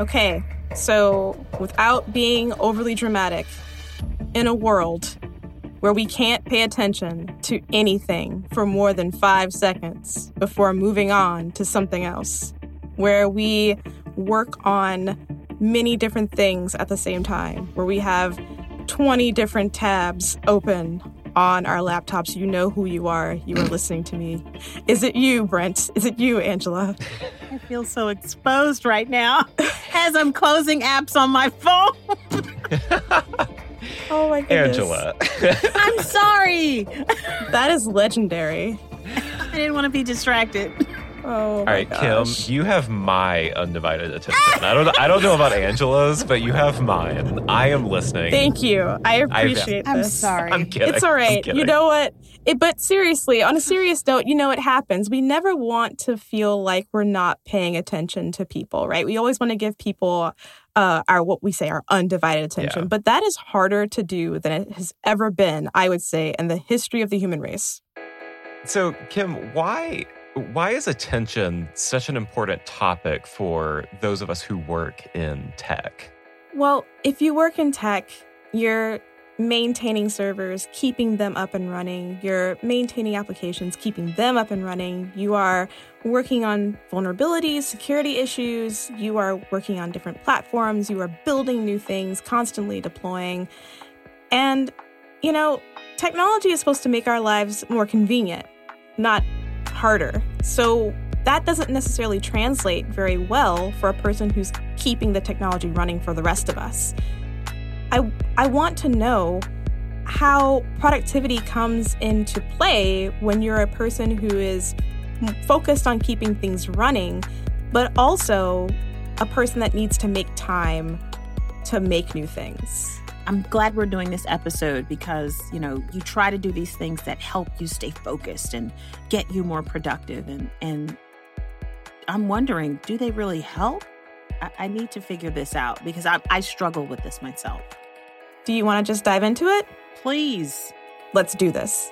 Okay, so without being overly dramatic, in a world where we can't pay attention to anything for more than five seconds before moving on to something else, where we work on many different things at the same time, where we have 20 different tabs open on our laptops. You know who you are. You are listening to me. Is it you, Brent? Is it you, Angela? I feel so exposed right now as I'm closing apps on my phone. oh my goodness. Angela. I'm sorry. That is legendary. I didn't want to be distracted. Oh, All right, Kim, you have my undivided attention. I don't I don't know about Angela's, but you have mine. I am listening. Thank you. I appreciate I'm this. sorry. I'm kidding. It's all right. You know what? It, but seriously, on a serious note, you know it happens. We never want to feel like we're not paying attention to people, right? We always want to give people uh, our what we say our undivided attention, Yeah. but that is harder to do than it has ever been. I would say in the history of the human race. So, Kim, why why is attention such an important topic for those of us who work in tech? Well, if you work in tech, you're maintaining servers, keeping them up and running. You're maintaining applications, keeping them up and running. You are working on vulnerabilities, security issues. You are working on different platforms. You are building new things, constantly deploying. And, you know, technology is supposed to make our lives more convenient, not harder. So that doesn't necessarily translate very well for a person who's keeping the technology running for the rest of us. I, I want to know how productivity comes into play when you're a person who is focused on keeping things running, but also a person that needs to make time to make new things. I'm glad we're doing this episode because, you know, you try to do these things that help you stay focused and get you more productive. And, and I'm wondering, do they really help? I, I need to figure this out because I, I struggle with this myself. Do you want to just dive into it? Please. Let's do this.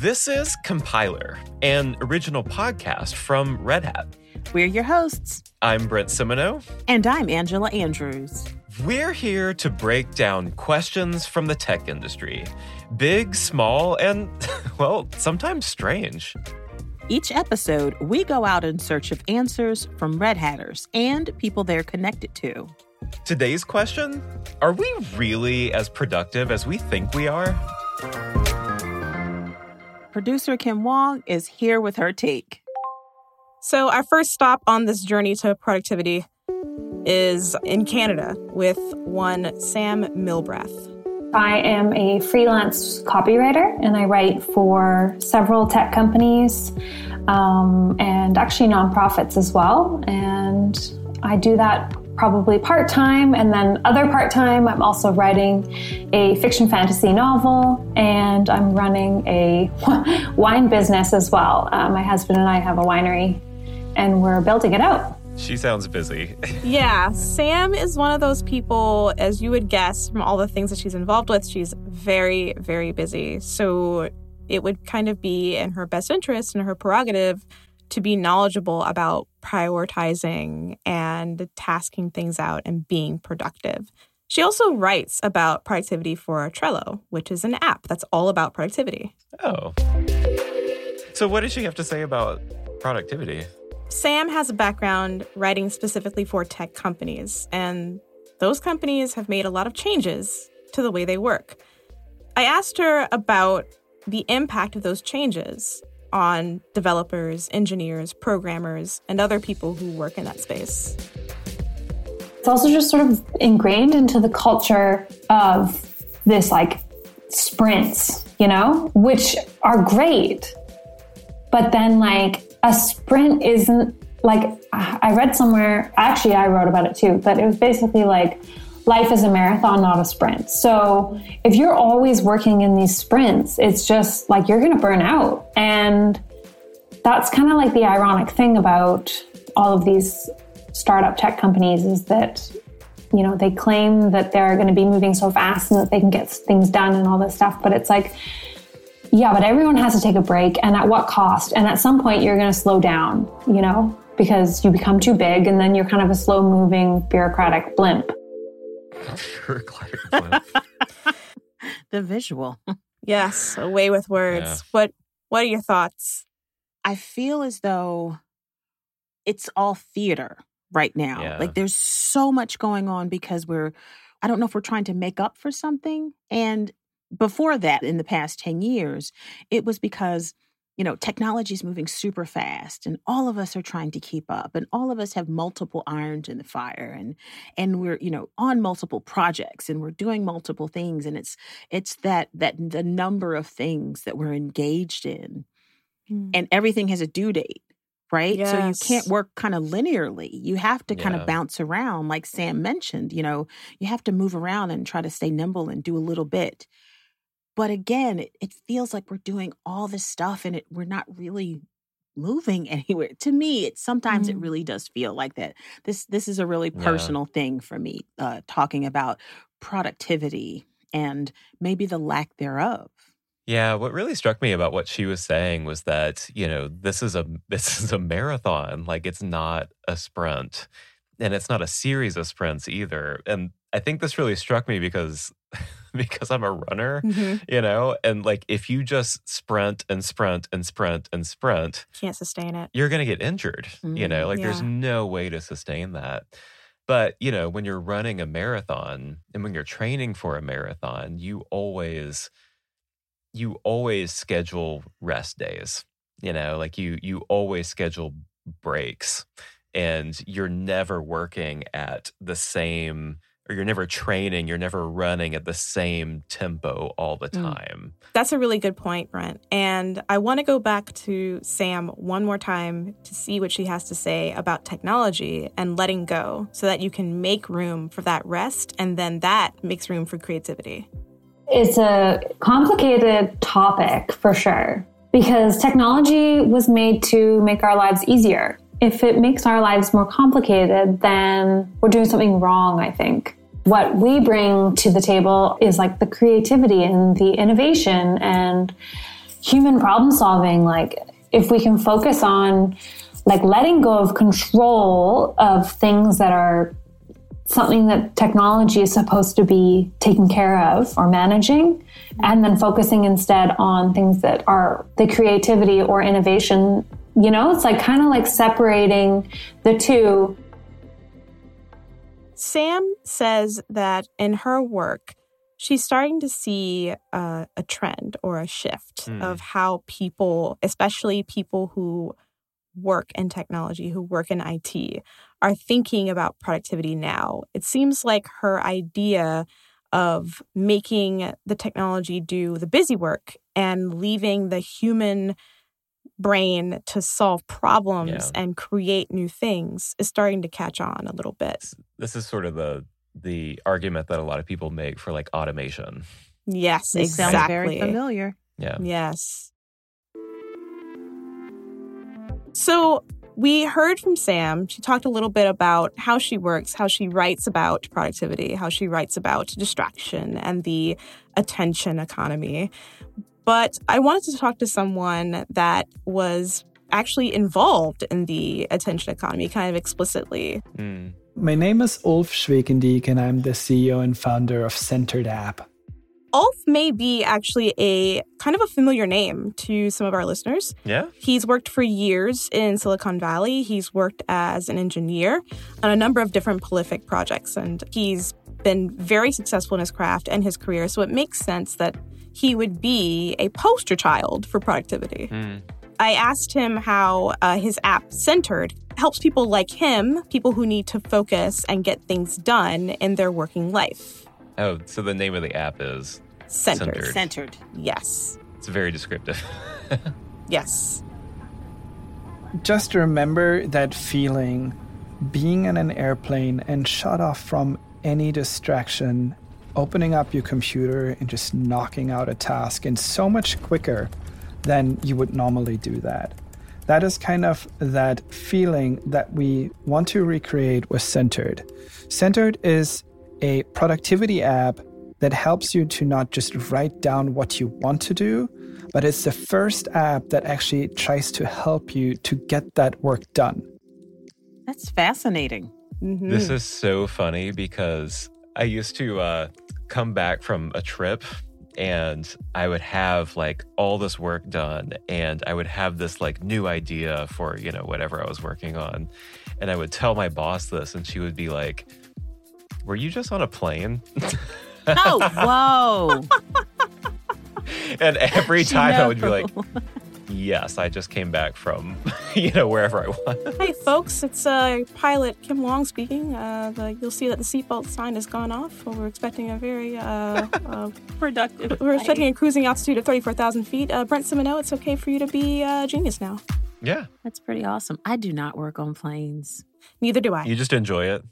This is Compiler, an original podcast from Red Hat. We're your hosts. I'm Brent Simoneau. And I'm Angela Andrews. We're here to break down questions from the tech industry big, small, and, well, sometimes strange. Each episode, we go out in search of answers from Red Hatters and people they're connected to. Today's question Are we really as productive as we think we are? Producer Kim Huang is here with her take. So, our first stop on this journey to productivity is in Canada with one Sam Milbrath. I am a freelance copywriter and I write for several tech companies um, and actually nonprofits as well. And I do that probably part time, and then other part time, I'm also writing a fiction fantasy novel and I'm running a wine business as well. Uh, my husband and I have a winery and we're building it out. She sounds busy. Yeah, Sam is one of those people, as you would guess from all the things that she's involved with, she's very, very busy. So it would kind of be in her best interest and her prerogative to be knowledgeable about prioritizing and tasking things out and being productive. She also writes about productivity for Trello, which is an app that's all about productivity. Oh. So, what does she have to say about productivity? Sam has a background writing specifically for tech companies, and those companies have made a lot of changes to the way they work. I asked her about the impact of those changes on developers, engineers, programmers, and other people who work in that space. It's also just sort of ingrained into the culture of this like sprints, you know, which are great. But then, like, a sprint isn't like I read somewhere, actually, I wrote about it too, but it was basically like life is a marathon, not a sprint. So if you're always working in these sprints, it's just like you're going to burn out. And that's kind of like the ironic thing about all of these startup tech companies is that you know they claim that they're going to be moving so fast and that they can get things done and all this stuff but it's like Yeah, but everyone has to take a break, and at what cost? And at some point, you're going to slow down, you know, because you become too big, and then you're kind of a slow moving bureaucratic blimp. Blimp. The visual. Yes, away with words. Yeah. What what are your thoughts? I feel as though it's all theater right now. Yeah. Like there's so much going on because we're, I don't know if we're trying to make up for something. And before that, in the past 10 years, it was because, you know, technology is moving super fast and all of us are trying to keep up and all of us have multiple irons in the fire and and we're you know on multiple projects and we're doing multiple things and it's it's that that the number of things that we're engaged in hmm. and everything has a due date right? So you can't work kind of linearly you have to kind of bounce around like sam mentioned you know you have to move around and try to stay nimble and do a little bit but again it, it feels like we're doing all this stuff and it we're not really moving anywhere to me it sometimes it Mm. really does feel like that this this is a really Yeah. personal thing for me uh talking about productivity and maybe the lack thereof Yeah, what really struck me about what she was saying was that, you know, this is a this is a marathon, like it's not a sprint. And it's not a series of sprints either. And I think this really struck me because because I'm a runner, Mhm. you know, and like if you just sprint and sprint and sprint and sprint, Can't sustain it. you're going to get injured. You know, Mm, like there's no way to sustain that. But, you know, when you're running a marathon and when you're training for a marathon, you always you always schedule rest days. You know, like you you always schedule breaks and you're never working at the same or you're never training, you're never running at the same tempo all the Mm. time. That's a really good point, Brent. And I want to go back to Sam one more time to see what she has to say about technology and letting go so that you can make room for that rest and then that makes room for creativity. It's a complicated topic for sure because technology was made to make our lives easier. If it makes our lives more complicated, then we're doing something wrong, I think. What we bring to the table is like the creativity and the innovation and human problem solving. Like, if we can focus on like letting go of control of things that are something that technology is supposed to be taking care of or managing, and then focusing instead on things that are the creativity or innovation. You know, it's like kind of like separating the two. Sam says that in her work, she's starting to see uh, a trend or a shift Hmm. of how people, especially people who work in technology, who work in IT, are thinking about productivity now. It seems like her idea of making the technology do the busy work and leaving the human brain to solve problems Yeah. and create new things is starting to catch on a little bit. This is sort of the the argument that a lot of people make for like automation. Yes, This exactly. sounds very familiar Yeah. Yes. So we heard from Sam. She talked a little bit about how she works, how she writes about productivity, how she writes about distraction and the attention economy. But I wanted to talk to someone that was actually involved in the attention economy kind of explicitly. Mm. My name is Ulf Schwekendiek, and I'm the CEO and founder of Centered App. Ulf may be actually a kind of a familiar name to some of our listeners. Yeah. He's worked for years in Silicon Valley. He's worked as an engineer on a number of different prolific projects, and he's been very successful in his craft and his career. So it makes sense that he would be a poster child for productivity. Mm. I asked him how uh, his app Centered helps people like him, people who need to focus and get things done in their working life. Oh, so the name of the app is Centered. Centered. centered Yes. it's very descriptive. Yes. Just remember that feeling being in an airplane and shut off from any distraction, opening up your computer and just knocking out a task, and so much quicker than you would normally do that. That is kind of that feeling that we want to recreate with Centered. Centered is a productivity app that helps you to not just write down what you want to do, but it's the first app that actually tries to help you to get that work done. That's fascinating. Mhm. This is so funny because I used to uh, come back from a trip and I would have like all this work done and I would have this like new idea for, you know, whatever I was working on. And I would tell my boss this and she would be like, Were you just on a plane? Oh, whoa. and every time I would be like, Yes, I just came back from, you know, wherever I was. Hey, folks, it's uh, pilot Kim Long speaking. Uh, the, you'll see that the seatbelt sign has gone off. We're expecting a very, uh, uh, productive. we're expecting a cruising altitude of 34,000 feet. Uh, Brent Simoneau, it's okay for you to be uh, a genius now. Yeah. That's pretty awesome. I do not work on planes. Neither do I. You just enjoy it.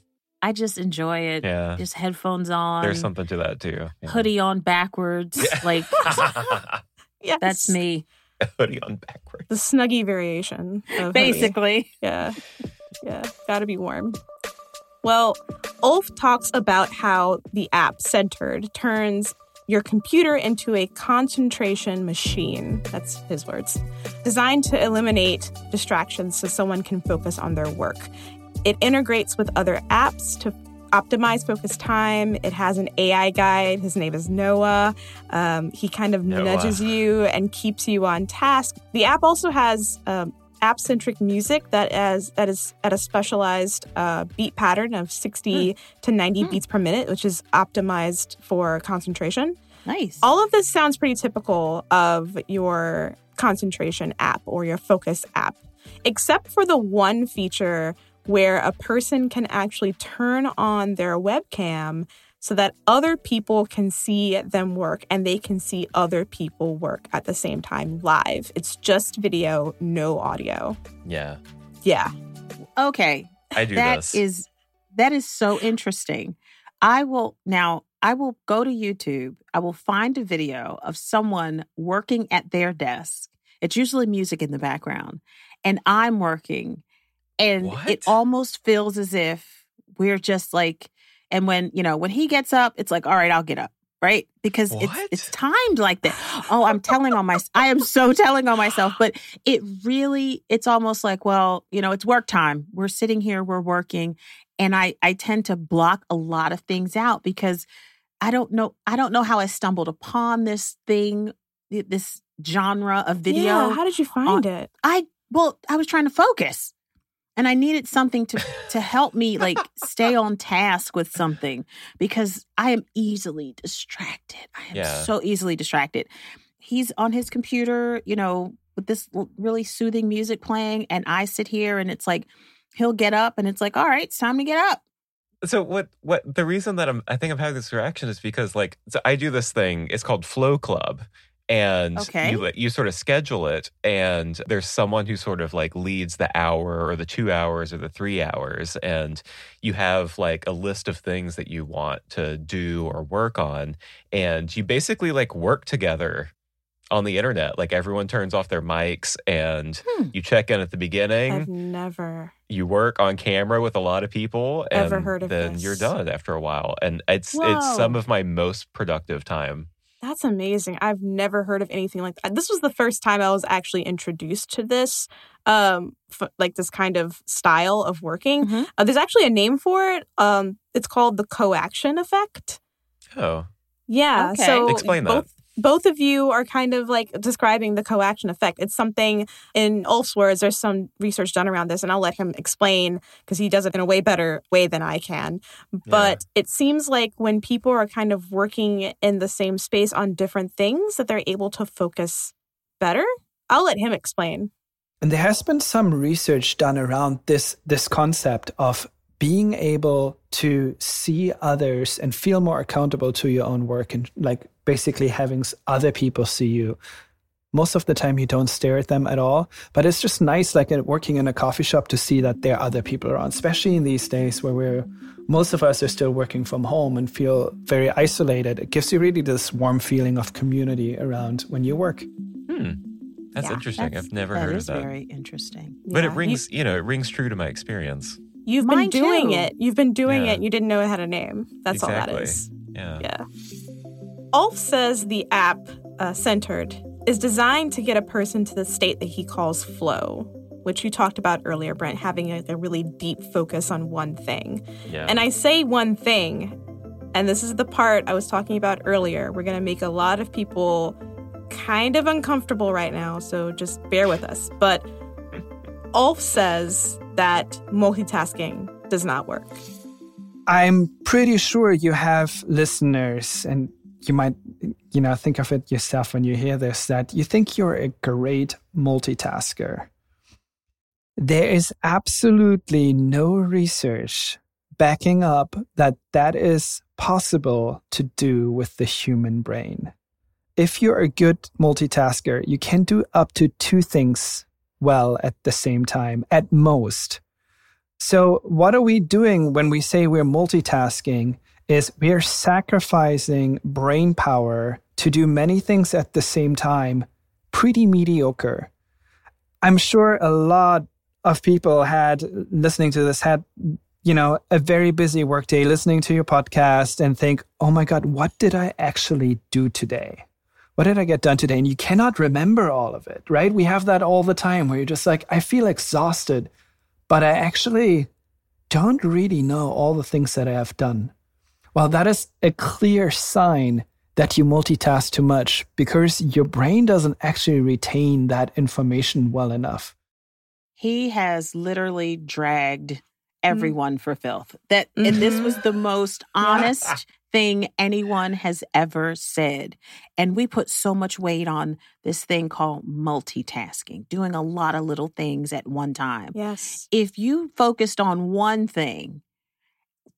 I just enjoy it. Yeah. Just headphones on. There's something to that too. Yeah. hoodie on backwards. Like yes. that's me. hoodie on backwards. The snuggy variation. Of hoodie. Basically. Yeah. Yeah. Gotta be warm. Well, Ulf talks about how the app Centered turns your computer into a concentration machine. That's his words. Designed to eliminate distractions so someone can focus on their work. It integrates with other apps to optimize focus time. It has an AI guide. His name is Noah. Um, he kind of Noah. nudges you and keeps you on task. The app also has um, app-centric music that is that is at a specialized uh, beat pattern of 60 to 90 beats per minute, which is optimized for concentration. Nice. All of this sounds pretty typical of your concentration app or your focus app, except for the one feature where a person can actually turn on their webcam so that other people can see them work and they can see other people work at the same time live. It's just video, no audio. Yeah. Yeah. okay. I do That this. is that is so interesting. I will now I will go to YouTube. I will find a video of someone working at their desk. It's usually music in the background. And I'm working. And it almost feels as if we're just like and when, you know, when he gets up, it's like, all right, I'll get up. Right? Because it's What? it's timed like that. Oh, I'm telling on my I am so telling on myself, but it really it's almost like, well, you know, it's work time. We're sitting here, we're working and i i tend to block a lot of things out because i don't know i don't know how i stumbled upon this thing this genre of video Yeah. How did you find it? i well i was trying to focus and i needed something to to help me like stay on task with something because i am easily distracted i am Yeah. so easily distracted he's on his computer you know with this really soothing music playing and i sit here and it's like he'll get up and it's like all right it's time to get up So what what the reason that I'm I think I'm having this reaction is because like so I do this thing, it's called Flow Club. And Okay. you you sort of schedule it and there's someone who sort of like leads the hour or the 2 hours or the 3 hours and you have like a list of things that you want to do or work on and you basically like work together on the internet like everyone turns off their mics and Hmm. you check in at the beginning I've never. you work on camera with a lot of people and Ever heard of then this. you're done after a while and it's Whoa. it's some of my most productive time That's amazing. I've never heard of anything like that. This was the first time I was actually introduced to this, um, f- like this kind of style of working. Mhm. Uh, there's actually a name for it. Um, it's called the coaction effect. oh Yeah. Okay. So Explain that. both, Both of you are kind of like describing the coaction effect. It's something in Ulf's words. There's some research done around this, and I'll let him explain because he does it in a way better way than I can. But it seems like when people are kind of working in the same space on different things, that they're able to focus better. I'll let him explain. And there has been some research done around this this concept of being able to see others and feel more accountable to your own work and like basically having other people see you. Most of the time you don't stare at them at all, but it's just nice like working in a coffee shop to see that there are other people around, especially in these days where we're most of us are still working from home and feel very isolated. It gives you really this warm feeling of community around when you work. Hmm. That's Yeah, interesting. that's- I've never that heard is of that. very interesting. But Yeah. it rings, you, know, it rings true to my experience. You, have Mine been doing too. it. You've been doing Yeah. it. You didn't know it had a name. That's all that is. Yeah. Yeah. Ulf says the app uh, centered is designed to get a person to the state that he calls flow, which you talked about earlier, Brent, having a, a really deep focus on one thing. Yeah. And I say one thing, and this is the part I was talking about earlier. We're going to make a lot of people kind of uncomfortable right now, so just bear with us. But Ulf says that multitasking does not work. I'm pretty sure you have listeners, and you might, you know, think of it yourself when you hear this that you think you're a great multitasker. There is absolutely no research backing up that that is possible to do with the human brain. If you're a good multitasker, you can do up to two things well at the same time, at most. So, what are we doing when we say we're multitasking? Is we're sacrificing brain power to do many things at the same time, pretty mediocre. I'm sure a lot of people had listening to this had you know a very busy workday listening to your podcast and think oh my god what did i actually do today what did i get done today and you cannot remember all of it right we have that all the time where you're just like i feel exhausted but i actually don't really know all the things that i have done well that is a clear sign that you multitask too much because your brain doesn't actually retain that information well enough he has literally dragged everyone mm. for filth. That mm-hmm. and this was the most honest thing anyone has ever said. And we put so much weight on this thing called multitasking, doing a lot of little things at one time. Yes. If you focused on one thing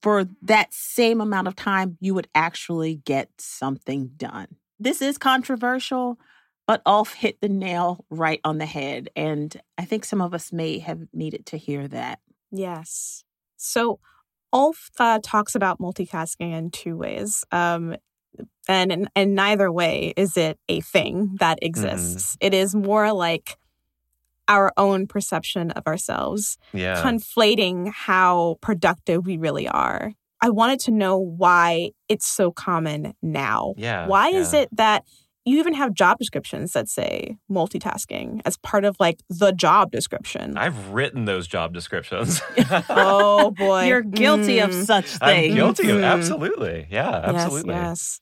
for that same amount of time, you would actually get something done. This is controversial, but Ulf hit the nail right on the head. And I think some of us may have needed to hear that. Yes. So Ulf uh, talks about multitasking in two ways. Um, and in, in, neither way is it a thing that exists. Mm. It is more like our own perception of ourselves, yeah. conflating how productive we really are. I wanted to know why it's so common now. Yeah. Why yeah. is it that you even have job descriptions that say multitasking as part of like the job description. I've written those job descriptions. oh boy. You're guilty mm. of such things. I'm guilty of absolutely. Yeah, absolutely. Yes, yes.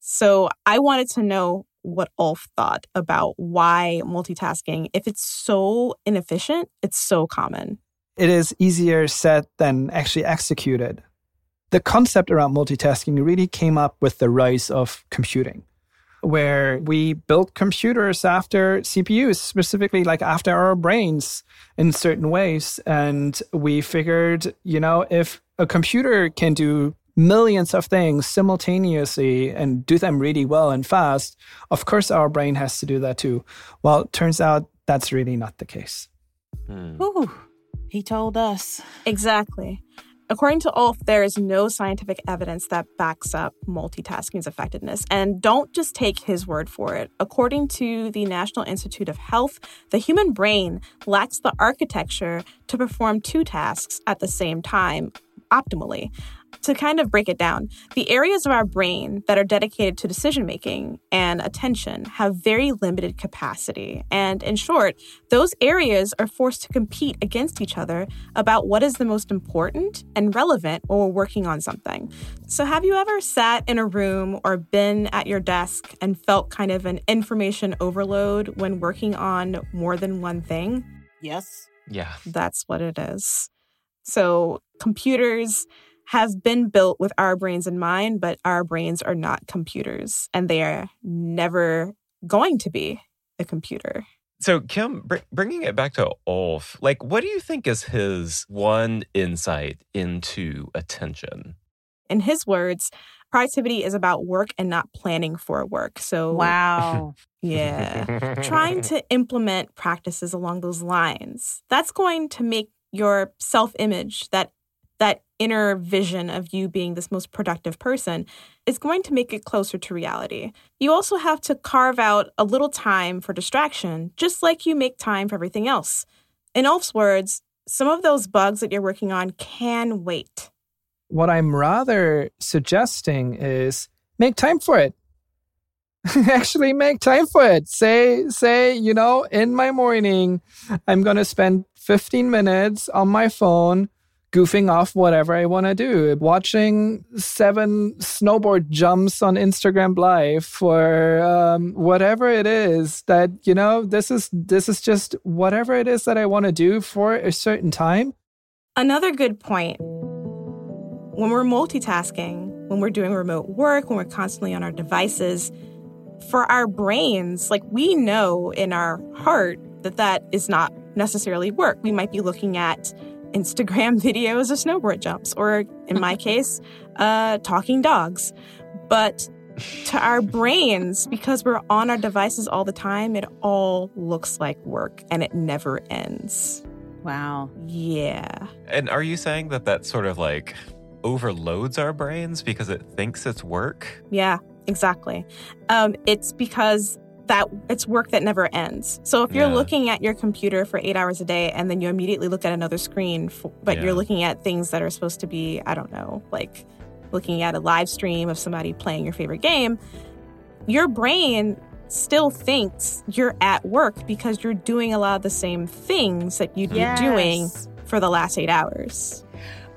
So I wanted to know what Ulf thought about why multitasking, if it's so inefficient, it's so common. It is easier said than actually executed. The concept around multitasking really came up with the rise of computing where we built computers after CPUs, specifically like after our brains in certain ways. And we figured, you know, if a computer can do millions of things simultaneously and do them really well and fast, of course our brain has to do that too. Well, it turns out that's really not the case. Hmm. Ooh, he told us. Exactly. According to Ulf, there is no scientific evidence that backs up multitasking's effectiveness. And don't just take his word for it. According to the National Institute of Health, the human brain lacks the architecture to perform two tasks at the same time optimally to kind of break it down, the areas of our brain that are dedicated to decision making and attention have very limited capacity. And in short, those areas are forced to compete against each other about what is the most important and relevant while we're working on something. So, have you ever sat in a room or been at your desk and felt kind of an information overload when working on more than one thing? Yes. Yeah. That's what it is. So, computers have been built with our brains in mind, but our brains are not computers and they are never going to be a computer. So, Kim, br- bringing it back to Ulf, like, what do you think is his one insight into attention? In his words, productivity is about work and not planning for work. So, wow. yeah. Trying to implement practices along those lines. That's going to make your self image, that that inner vision of you being this most productive person is going to make it closer to reality. You also have to carve out a little time for distraction, just like you make time for everything else. In Ulf's words, some of those bugs that you're working on can wait. What I'm rather suggesting is make time for it. actually make time for it. Say, say, you know, in my morning, I'm going to spend 15 minutes on my phone goofing off whatever I want to do, watching seven snowboard jumps on Instagram Live or um, whatever it is that you know. This is this is just whatever it is that I want to do for a certain time. Another good point. When we're multitasking, when we're doing remote work, when we're constantly on our devices, for our brains, like we know in our heart that that is not necessarily work. We might be looking at Instagram videos of snowboard jumps, or in my case, uh, talking dogs. But to our brains, because we're on our devices all the time, it all looks like work and it never ends. Wow. Yeah. And are you saying that that sort of like overloads our brains because it thinks it's work? Yeah, exactly. Um, it's because that it's work that never ends. So if you're Yeah. looking at your computer for eight hours a day and then you immediately look at another screen, f but Yeah. you're looking at things that are supposed to be, I don't know, like looking at a live stream of somebody playing your favorite game, your brain still thinks you're at work because you're doing a lot of the same things that you'd be doing for the last eight hours.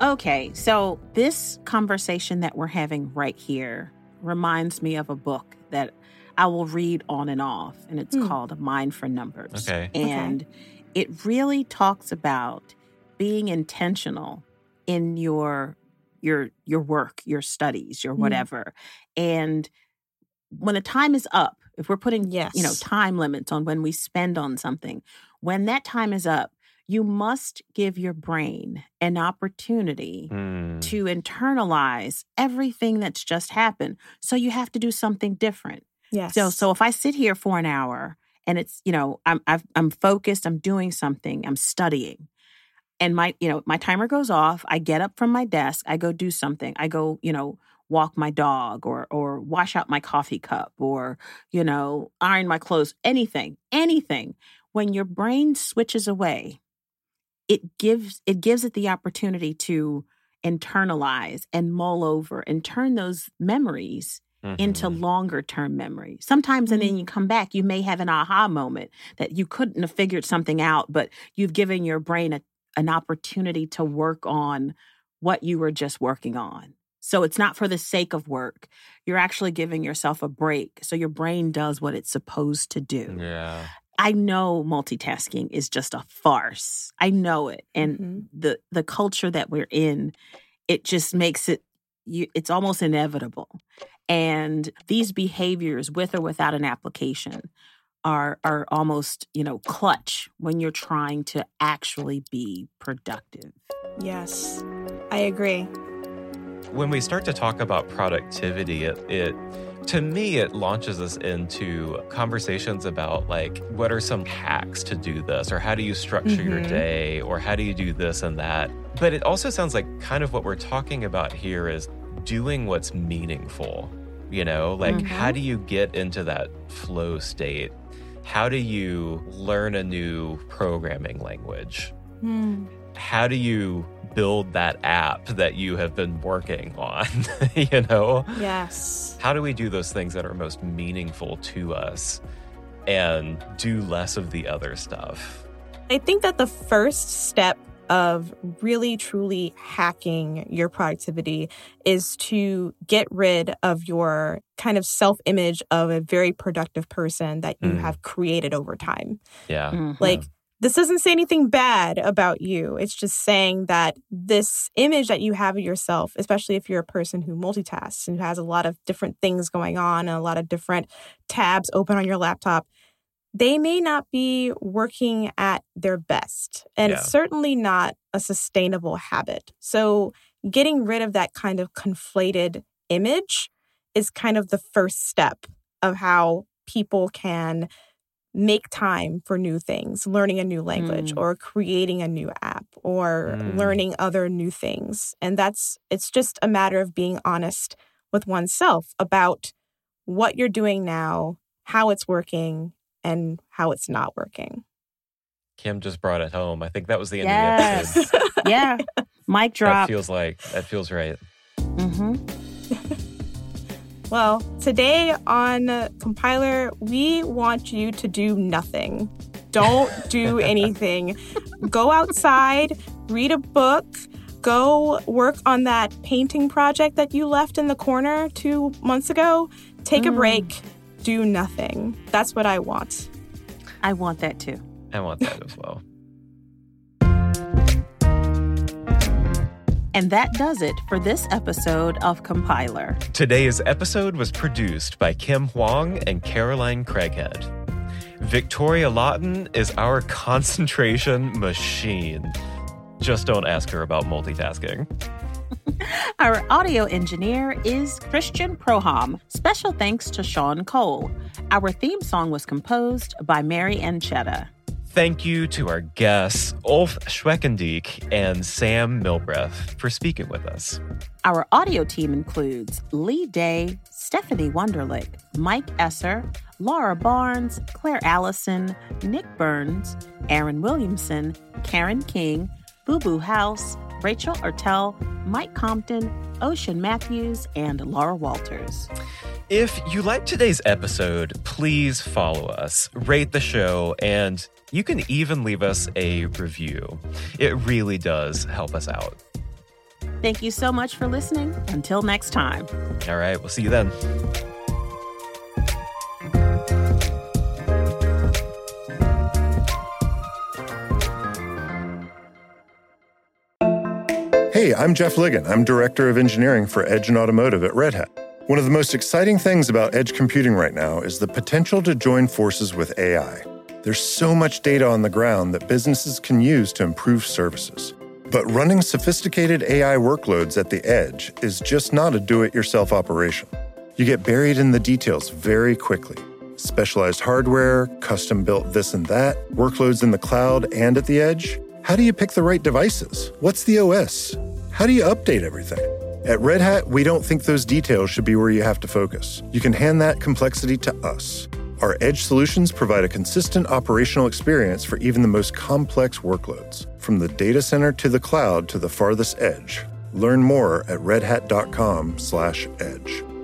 Okay, so this conversation that we're having right here reminds me of a book that I will read on and off, and it's Hmm. called Mind for Numbers. Okay. And it really talks about being intentional in your your your work, your studies, your Hmm. whatever. And when a time is up, if we're putting Yes. you know time limits on when we spend on something, when that time is up, you must give your brain an opportunity Hmm. to internalize everything that's just happened. So you have to do something different. Yes. So so if I sit here for an hour and it's you know I'm I've, I'm focused, I'm doing something, I'm studying, and my you know my timer goes off. I get up from my desk, I go do something. I go you know walk my dog or or wash out my coffee cup or you know iron my clothes. Anything, anything. When your brain switches away, it gives it gives it the opportunity to internalize and mull over and turn those memories into Mhm. longer term memory. Sometimes, and then you come back, you may have an aha moment that you couldn't have figured something out, but you've given your brain a, an opportunity to work on what you were just working on. So it's not for the sake of work. You're actually giving yourself a break. So your brain does what it's supposed to do. Yeah. I know multitasking is just a farce. I know it. And Mhm. the the culture that we're in, it just makes it you, it's almost inevitable. And these behaviors, with or without an application, are are almost you know clutch when you're trying to actually be productive. yes, I agree. when we start to talk about productivity, it, it to me it launches us into conversations about like what are some hacks to do this or how do you structure your Mhm. day or how do you do this and that. But it also sounds like kind of what we're talking about here is doing what's meaningful. You know, like how do you get into that flow state? How do you learn a new programming language? Hmm. how do you build that app that you have been working on? you know, Yes. how do we do those things that are most meaningful to us and do less of the other stuff? I think that the first step of really truly hacking your productivity is to get rid of your kind of self image of a very productive person that you Mm. have created over time. Yeah. Mhm. Like, this doesn't say anything bad about you. It's just saying that this image that you have of yourself, especially if you're a person who multitasks and who has a lot of different things going on and a lot of different tabs open on your laptop, they may not be working at their best and Yeah. certainly not a sustainable habit. So, getting rid of that kind of conflated image is kind of the first step of how people can make time for new things, learning a new language Mm. or creating a new app or Mm. learning other new things. And that's it's just a matter of being honest with oneself about what you're doing now, how it's working, and how it's not working. Kim just brought it home. I think that was the end of the episode. yeah, mic drop. That drop. feels like that feels right. Mm-hmm. Well, today on Compiler, we want you to do nothing. Don't do anything. Go outside, read a book, go work on that painting project that you left in the corner two months ago. Take a break, do nothing. That's what I want. I want that too. I want that as well. And that does it for this episode of Compiler. Today's episode was produced by Kim Huang and Caroline Creaghead. Victoria Lawton is our concentration machine. Just don't ask her about multitasking. Our audio engineer is Christian Prohom. Special thanks to Sean Cole. Our theme song was composed by Mary Ancheta. Thank you to our guests, Ulf Schwekendiek and Sam Milbrath, for speaking with us. Our audio team includes Leigh Day, Stephanie Wonderlick, Mike Esser, Laura Barnes, Claire Allison, Nick Burns, Aaron Williamson, Karen King, Boo Boo Howse, Rachel Ertel, Mike Compton, Ocean Matthews, and Laura Walters. If you like today's episode, please follow us, rate the show, and you can even leave us a review. It really does help us out. Thank you so much for listening. Until next time. All right, we'll see you then. Hey, I'm Jeff Ligon. I'm Director of Engineering for Edge and Automotive at Red Hat. One of the most exciting things about edge computing right now is the potential to join forces with AI. There's so much data on the ground that businesses can use to improve services. But running sophisticated AI workloads at the edge is just not a do it yourself operation. You get buried in the details very quickly. Specialized hardware, custom built this and that, workloads in the cloud and at the edge. How do you pick the right devices? What's the OS? How do you update everything? At Red Hat, we don't think those details should be where you have to focus. You can hand that complexity to us. Our edge solutions provide a consistent operational experience for even the most complex workloads, from the data center to the cloud to the farthest edge. Learn more at redhat.com/edge.